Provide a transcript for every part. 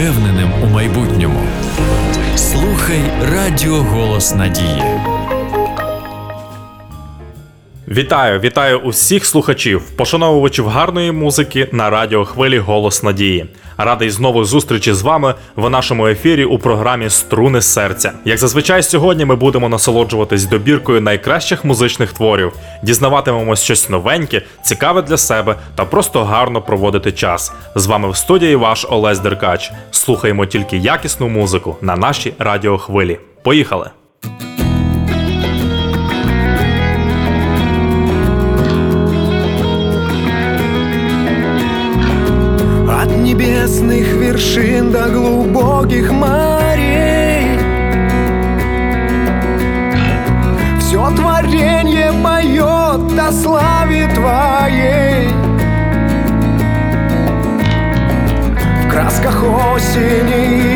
впевненим у майбутньому. Слухай Радіо Голос Надії. Вітаю, вітаю усіх слухачів, пошановувачів гарної музики на радіохвилі Голос Надії. Радий знову зустрічі з вами в нашому ефірі у програмі Струни серця. Як зазвичай, сьогодні ми будемо насолоджуватись добіркою найкращих музичних творів, дізнаватимемось щось новеньке, цікаве для себе та просто гарно проводити час. З вами в студії ваш Олесь Деркач. Слухаємо тільки якісну музику на нашій радіохвилі. Поїхали! Вершин до глубоких морей. Все творение поет о славе Твоей. В красках осени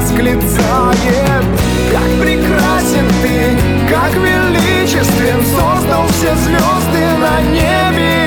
восклицает. Как прекрасен ты, как величествен Создал все звезды на небе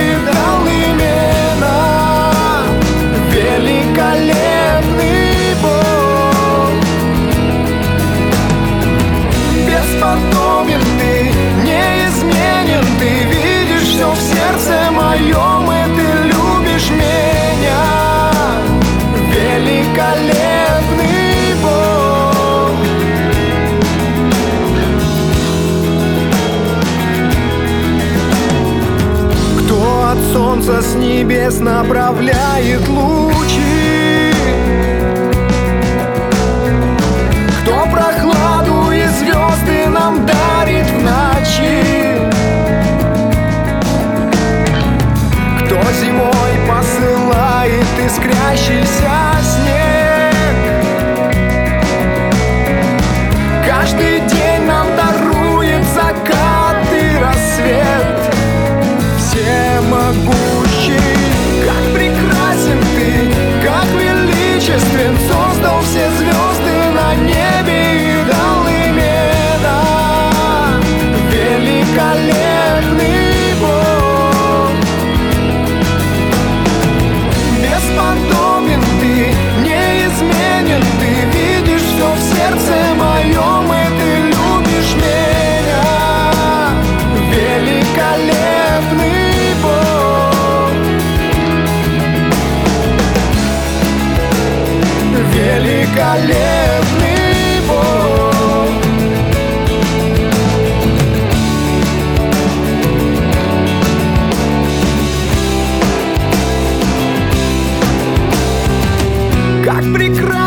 солнце с небес направляет лучи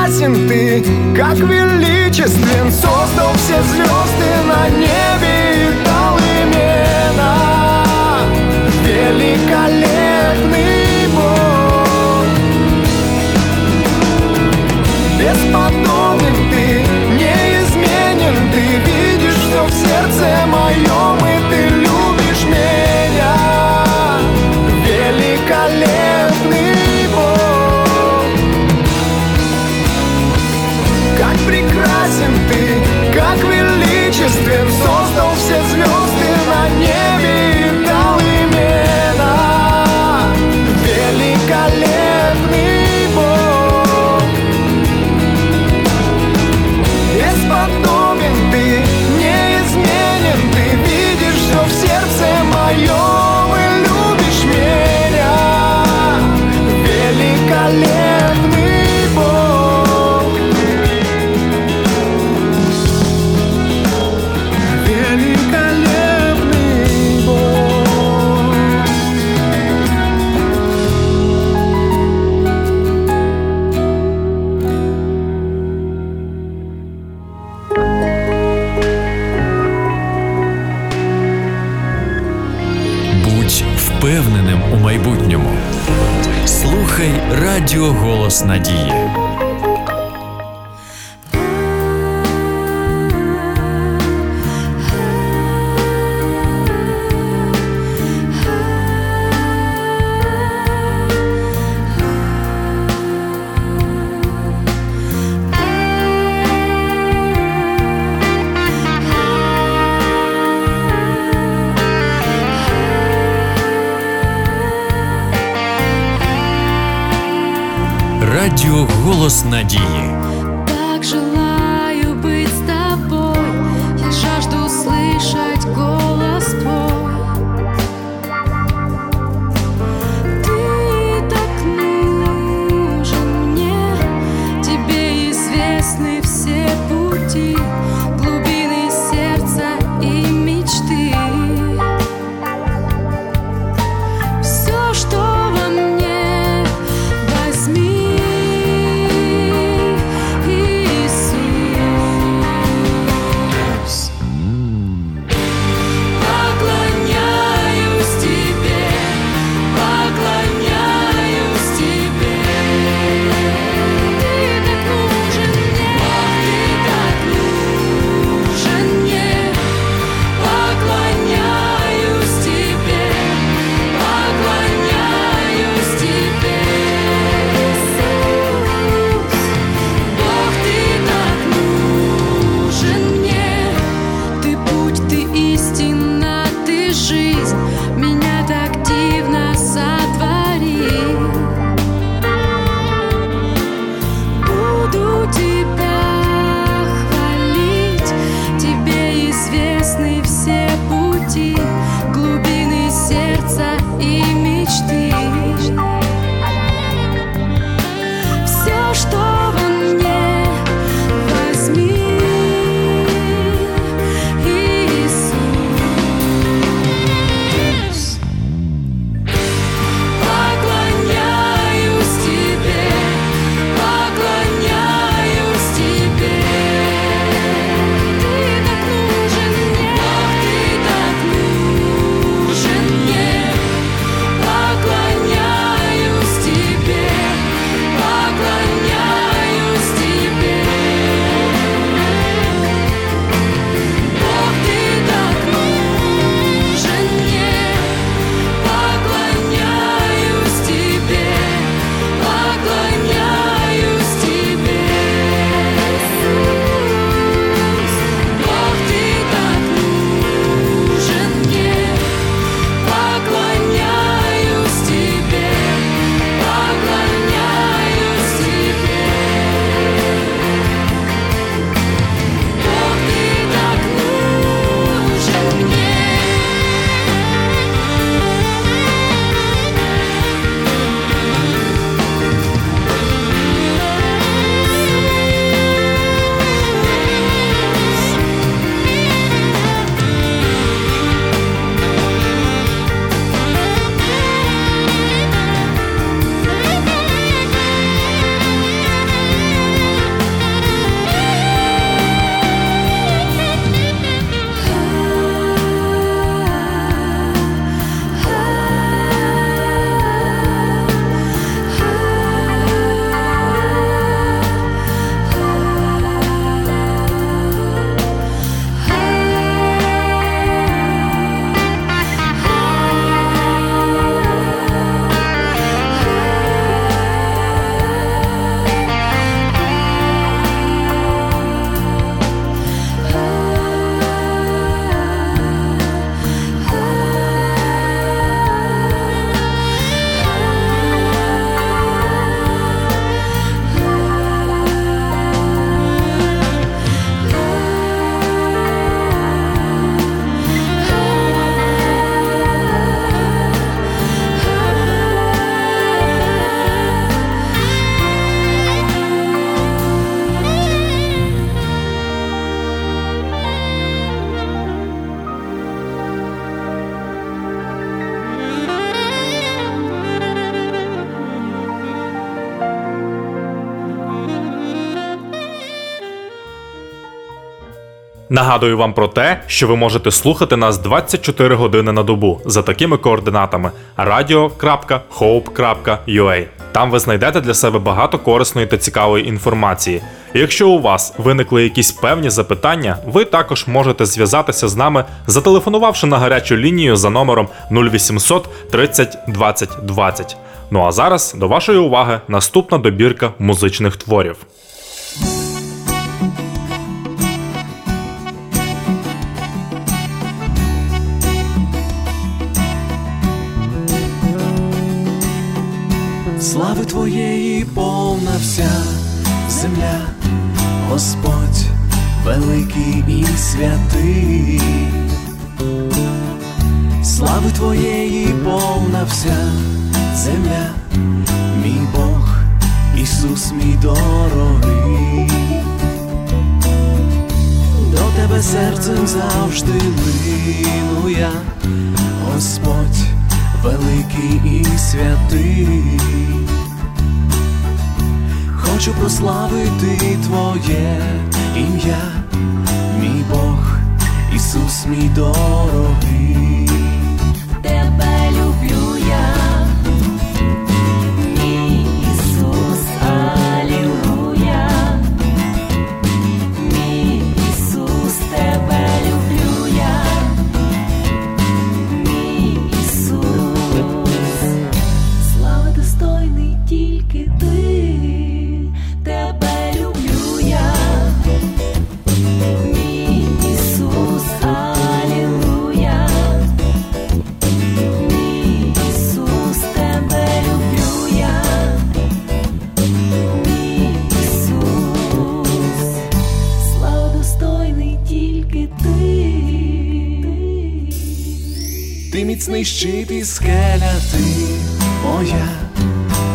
прекрасен ты, как величествен Создал все звезды на небе и дал имена. Великолепный Бог. Бесподобен Надії. Нагадую вам про те, що ви можете слухати нас 24 години на добу за такими координатами radio.hope.ua. Там ви знайдете для себе багато корисної та цікавої інформації. Якщо у вас виникли якісь певні запитання, ви також можете зв'язатися з нами, зателефонувавши на гарячу лінію за номером 0800 30 20 20. Ну а зараз до вашої уваги наступна добірка музичних творів. Слави Твоєї повна вся земля, Господь великий і святий, слави Твоєї повна вся земля, мій Бог, Ісус мій дорогий, до Тебе серцем завжди лину я, Господь великий і святий. Хочу прославити Твоє ім'я, мій Бог, Ісус мій дорогий. Щит і скеля, ти моя,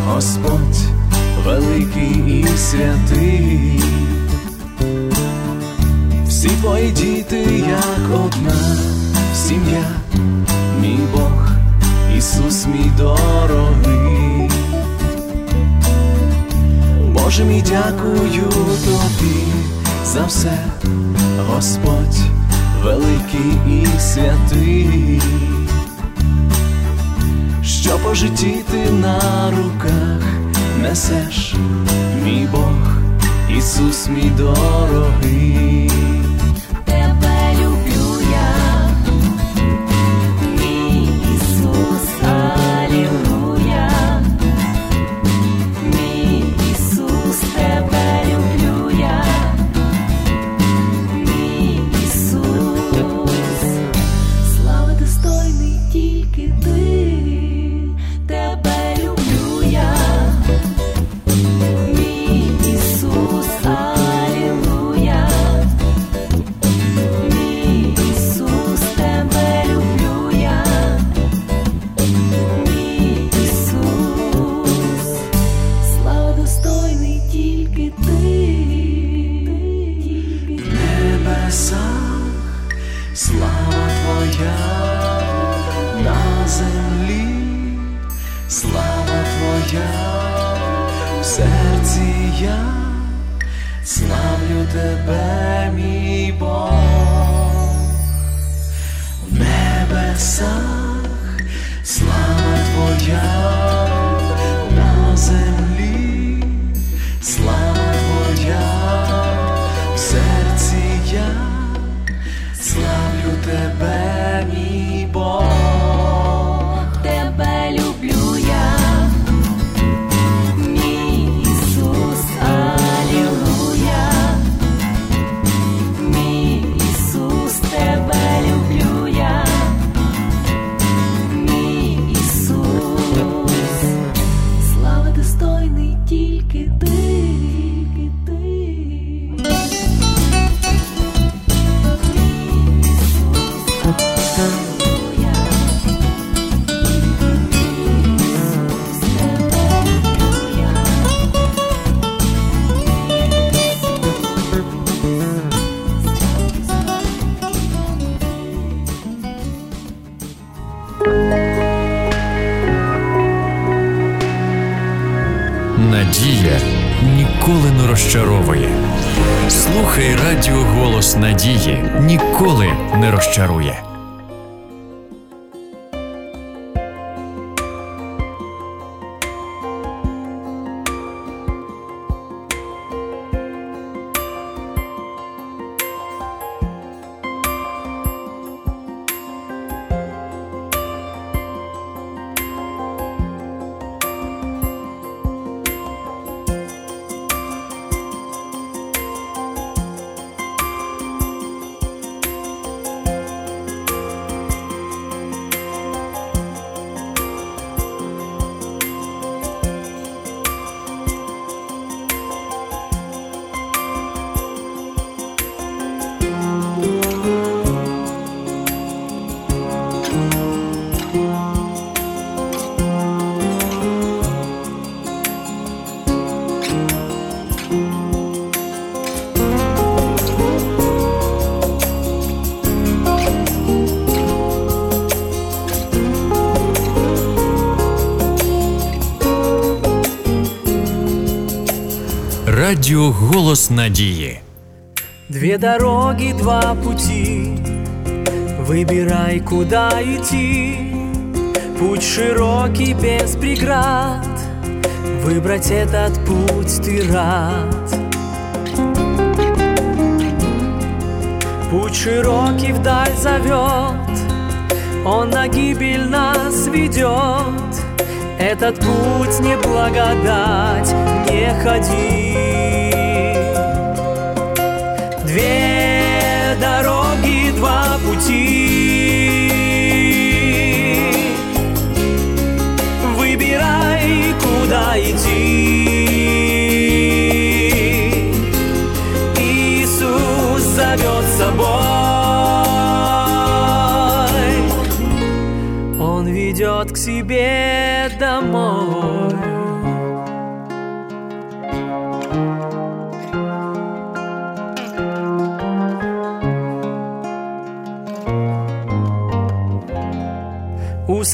Господь великий і святий. Всі твої діти, як одна сім'я, мій Бог, Ісус мій дорогий. Боже мій дякую тобі за все, Господь великий і святий, що по житті ти на руках несеш, мій Бог, Ісус мій дорогий. Радіо Голос Надії. Две дороги, два пути Выбирай, куда идти Путь широкий, без преград Выбрать этот путь ты рад Путь широкий вдаль зовет Он на гибель нас ведет Этот путь не благодать Не ходи Две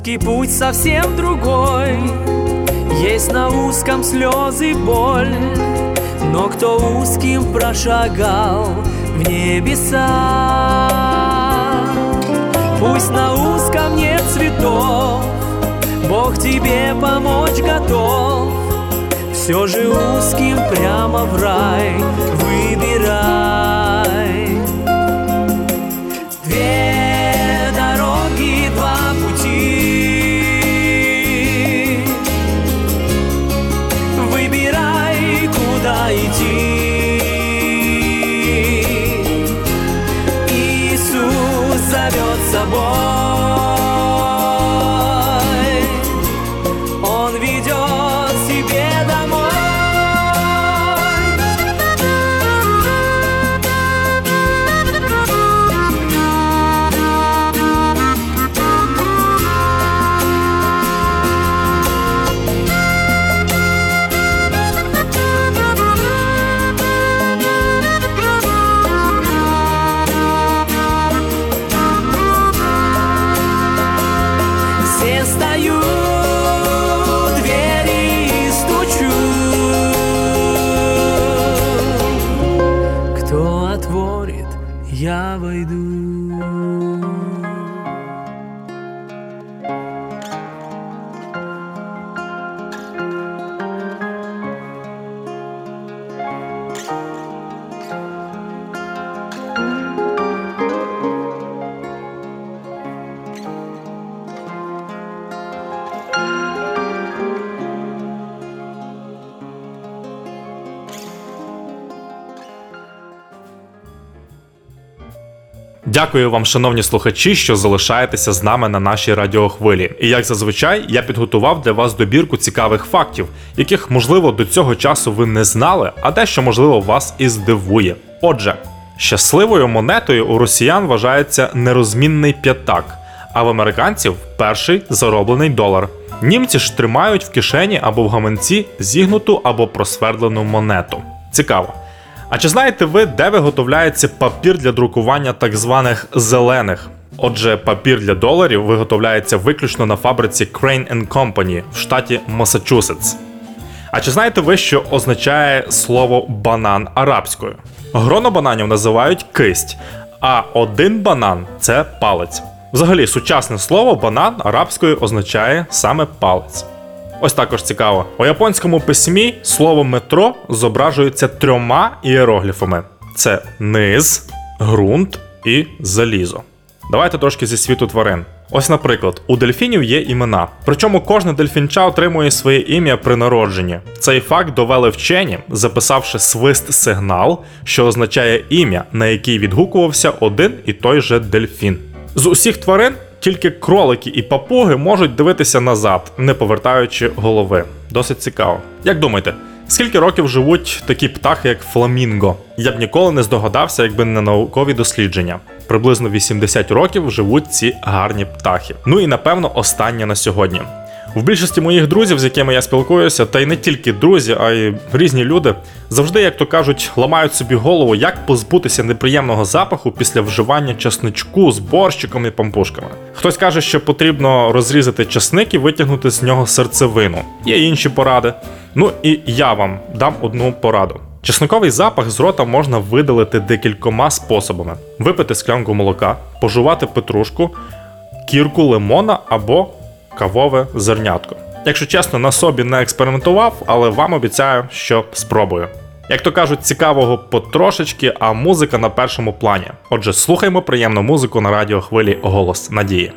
Узкий путь совсем другой. Есть на узком слезы боль Но кто узким прошагал в небеса. Пусть на узком нет цветов Бог тебе помочь готов. Все же узким прямо в рай Выбирай я войду Дякую вам, шановні слухачі, що залишаєтеся з нами на нашій радіохвилі. І як зазвичай, я підготував для вас добірку цікавих фактів, яких, можливо, до цього часу ви не знали, а дещо, можливо, вас і здивує. Отже, щасливою монетою у росіян вважається нерозмінний п'ятак, а в американців перший зароблений долар. Німці ж тримають в кишені або в гаманці зігнуту або просвердлену монету. Цікаво. А чи знаєте ви, де виготовляється папір для друкування так званих зелених? Отже, папір для доларів виготовляється виключно на фабриці Crane Company в штаті Масачусетс. А чи знаєте ви, що означає слово банан арабською? Гроно бананів називають кисть, а один банан це палець. Взагалі, сучасне слово банан арабською означає саме палець. Ось також цікаво. У японському письмі слово метро зображується трьома ієрогліфами: це низ, ґрунт і залізо. Давайте трошки зі світу тварин. Ось, наприклад, у дельфінів є імена. Причому кожне дельфінча отримує своє ім'я при народженні. Цей факт довели вчені, записавши свист-сигнал, що означає ім'я, на який відгукувався один і той же дельфін. З усіх тварин тільки кролики і папуги можуть дивитися назад, не повертаючи голови. Досить цікаво. Як думаєте, скільки років живуть такі птахи, як фламінго? Я б ніколи не здогадався, якби не наукові дослідження. Приблизно 80 років живуть ці гарні птахи. Ну і напевно останнє на сьогодні. В більшості моїх друзів, з якими я спілкуюся, та й не тільки друзі, а й різні люди, завжди, як то кажуть, ламають собі голову, як позбутися неприємного запаху після вживання часничку з борщиком і пампушками. Хтось каже, що потрібно розрізати часник і витягнути з нього серцевину. Є інші поради. Ну і я вам дам одну пораду. Чесниковий запах з рота можна видалити декількома способами: випити склянку молока, пожувати петрушку, кірку лимона або кавове зернятко. Якщо чесно, на собі не експериментував, але вам обіцяю, що спробую. Як то кажуть, цікавого потрошечки, а музика на першому плані. Отже, слухаймо приємну музику на радіохвилі Голос Надії.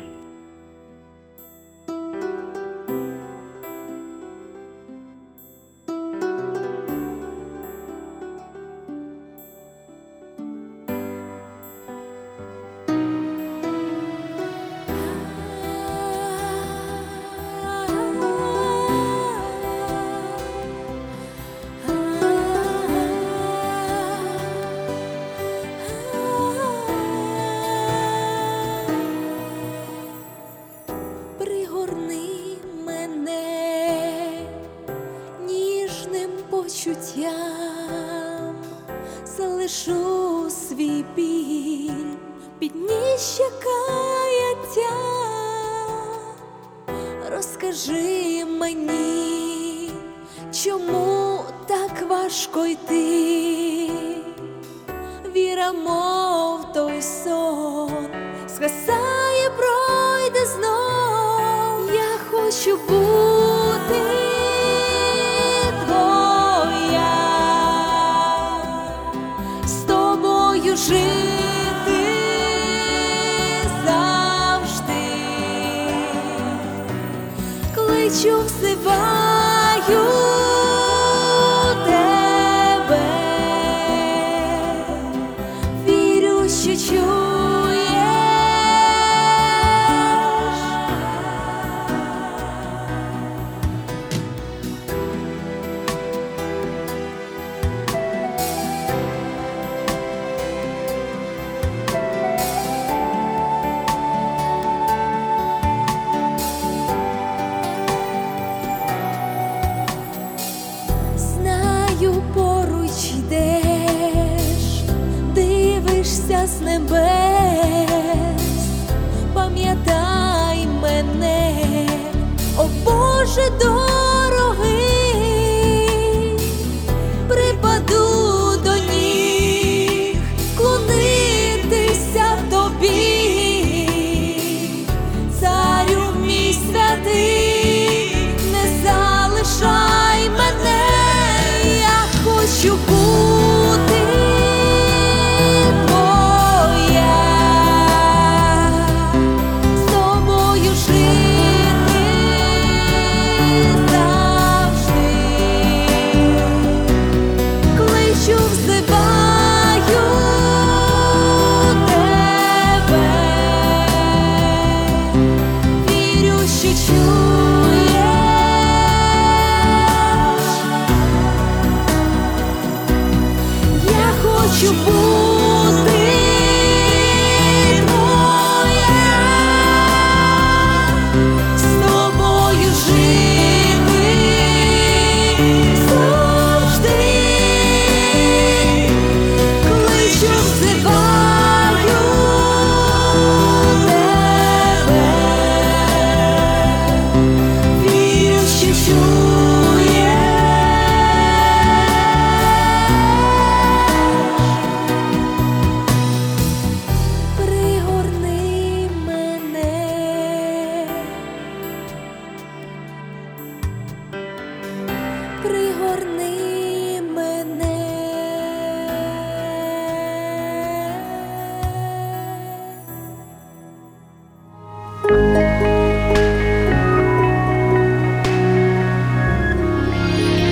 Пригорни мене.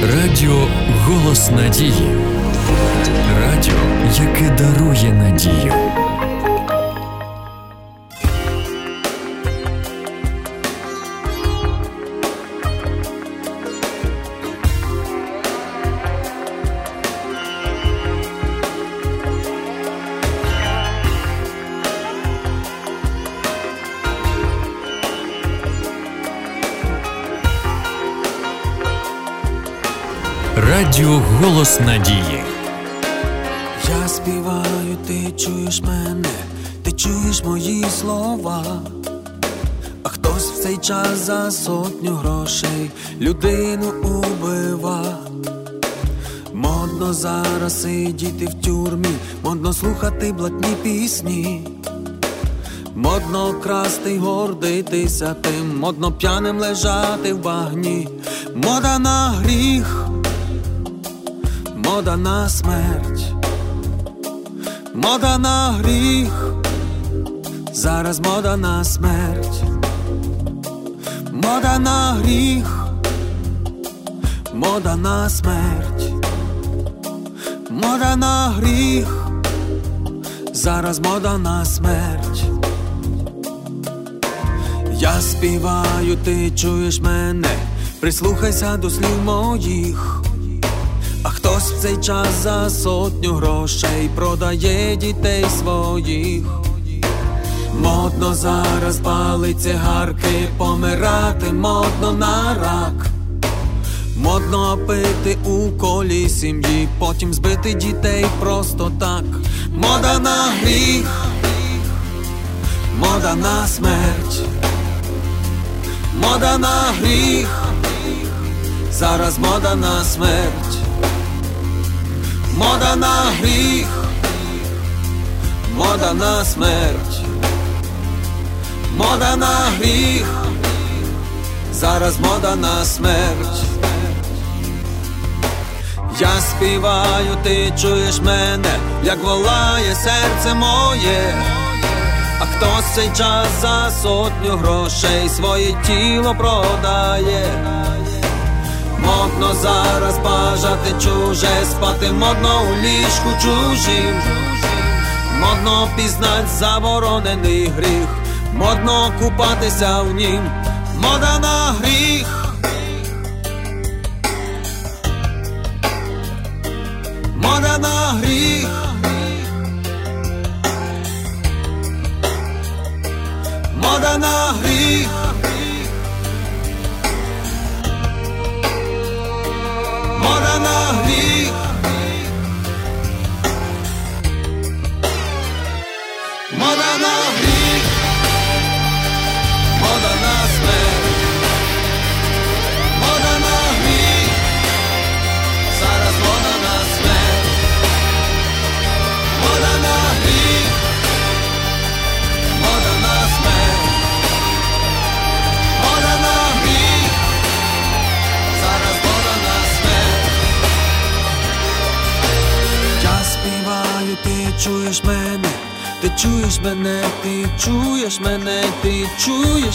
Радіо Голос Надії. Радіо, яке дарує надію. Голос Надії. Я співаю, ти чуєш мене, ти чуєш мої слова. А хтось в цей час за сотню грошей людину убива. Модно зараз сидіти в тюрмі, модно слухати блатні пісні. Модно красти гордитися тим, модно п'яним лежати в багні, мода на гріх, мода на смерть, мода на гріх, зараз мода на смерть, мода на гріх, мода на смерть, мода на гріх, зараз мода на смерть. Я співаю, ти чуєш мене, прислухайся до слів моїх. Хтось в цей час за сотню грошей продає дітей своїх. Модно зараз палить цигарки, помирати модно на рак. Модно пити у колі сім'ї, потім збити дітей просто так. Мода на гріх, мода на смерть. Мода на гріх, зараз мода на смерть, мода на гріх, мода на смерть, мода на гріх, зараз мода на смерть. Я співаю, ти чуєш мене, як волає серце моє. А хтось цей час за сотню грошей своє тіло продає. Модно зараз бажати чуже, спати модно у ліжку чужим. Модно пізнать заборонений гріх, модно купатися в нім, мода на гріх. Мода на гріх. мода на гріх.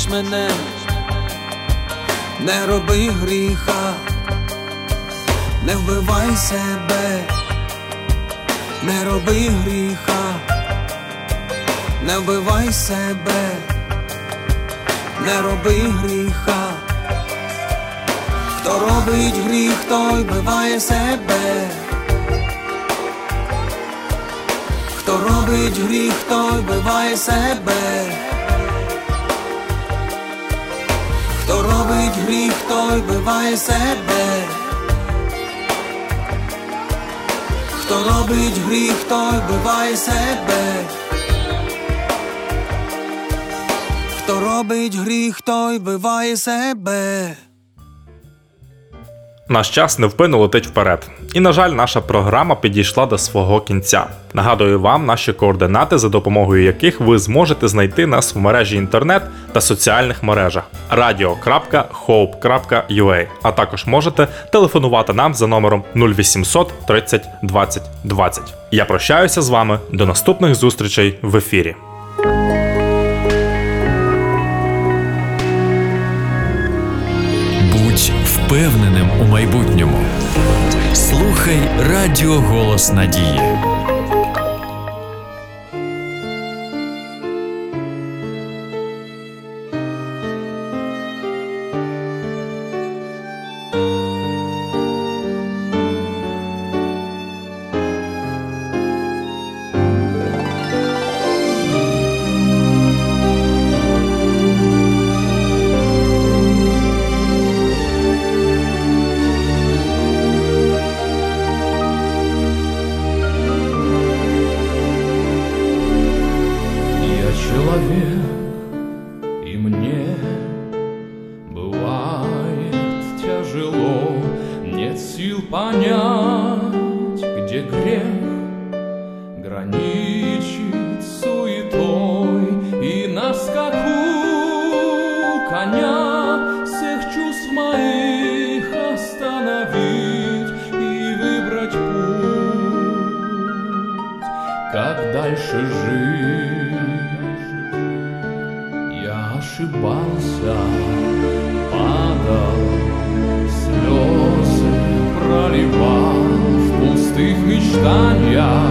Чуєш мене. Не роби гріха, не вбивай себе, не роби гріха не вбивай себе, не роби гріха. Хто робить гріх, той вбиває себе. Хто робить гріх, той вбиває себе. Гріх, той вбиває себе. Хто робить гріх, той вбиває себе. Хто робить гріх, той вбиває себе. Наш час невпинно летить вперед. І, на жаль, наша програма підійшла до свого кінця. Нагадую вам наші координати, за допомогою яких ви зможете знайти нас в мережі інтернет та соціальних мережах radio.hope.ua, а також можете телефонувати нам за номером 0800 30 20 20. Я прощаюся з вами до наступних зустрічей в ефірі. Будь впевненим у майбутньому. Слухай Радіо Голос Надії. Yeah.